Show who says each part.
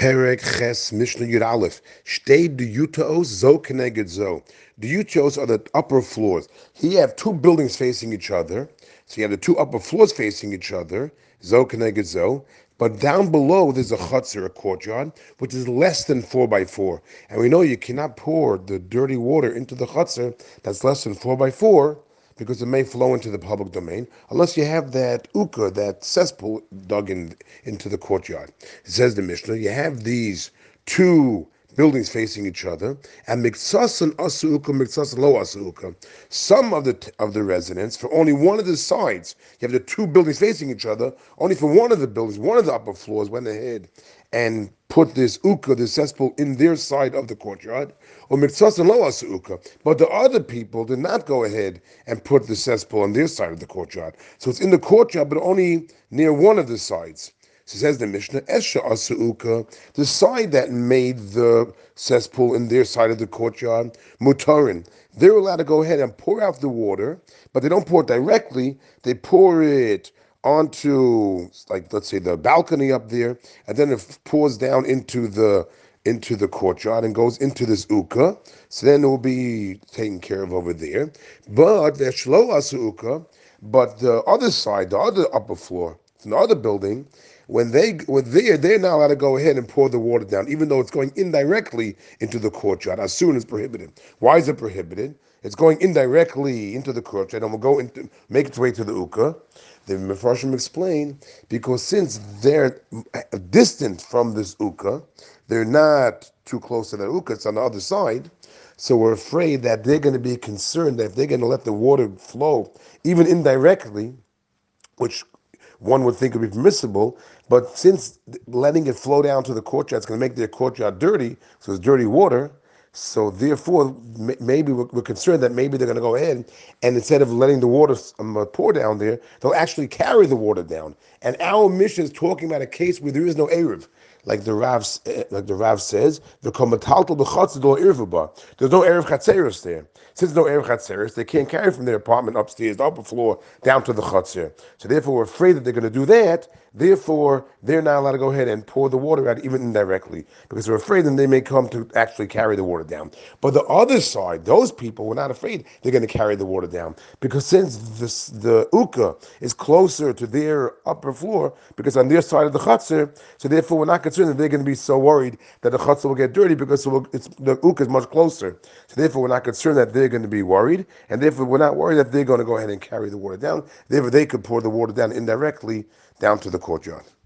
Speaker 1: Perek Ches Mishnah Yud Aleph. Stay the Utaos Zo Keneged Zo. The Utaos are the upper floors. Here you have two buildings facing each other. So you have the two upper floors facing each other. Zo Keneged Zo. But down below there's a chatzer, a courtyard, which is less than four by four. And we know you cannot pour the dirty water into the chatzer that's less than four by four because it may flow into the public domain unless you have that uka, that cesspool dug in into the courtyard. It says the Mishnah, you have these two buildings facing each other, and miksasan asuka, miksasan lo asuka. Some of the of the residents, for only one of the sides, you have the two buildings facing each other. Only for one of the buildings, one of the upper floors, went ahead and put this uka, this cesspool, in their side of the courtyard. Or miksasan lo asuka. But the other people did not go ahead and put the cesspool on their side of the courtyard. So it's in the courtyard, but only near one of the sides. So says the Mishnah, Esha Asuka, the side that made the cesspool in their side of the courtyard, Mutarin. They're allowed to go ahead and pour out the water, but they don't pour it directly. They pour it onto, like, let's say the balcony up there, and then it pours down into the into the courtyard and goes into this uka. So then it will be taken care of over there. But the shlo asuka, but the other side, the other upper floor, the other building, when they were there, they're not allowed to go ahead and pour the water down, even though it's going indirectly into the courtyard. As soon as prohibited. Why is it prohibited? It's going indirectly into the courtyard and will go into make its way to the uka. The Mefarshim explain because since they're distant from this uka, they're not too close to the uka. It's on the other side. So we're afraid that they're going to be concerned that if they're going to let the water flow, even indirectly, which one would think it would be permissible, but since letting it flow down to the courtyard is going to make their courtyard dirty, so it's dirty water, so therefore, maybe we're, concerned that maybe they're going to go ahead and instead of letting the water um, uh, pour down there, they'll actually carry the water down. And our Mishnah is talking about a case where there is no eruv like the Rav, eh, like the Rav says, the. There's no eruv chatzeris there. Since no eruv chatzeris, they can't carry from their apartment upstairs, the upper floor, down to the chatzer. So therefore, we're afraid that they're going to do that. Therefore, they're not allowed to go ahead and pour the water out, even indirectly, because they're afraid that they may come to actually carry the water down. But the other side, those people were not afraid they're going to carry the water down, because since this, the uka is closer to their upper floor, because on their side of the chatzer, so therefore we're not concerned that they're going to be so worried that the chutzah will get dirty because the uka is much closer. So therefore, we're not concerned that they're going to be worried, and therefore we're not worried that they're going to go ahead and carry the water down. Therefore, they could pour the water down indirectly down to the courtyard.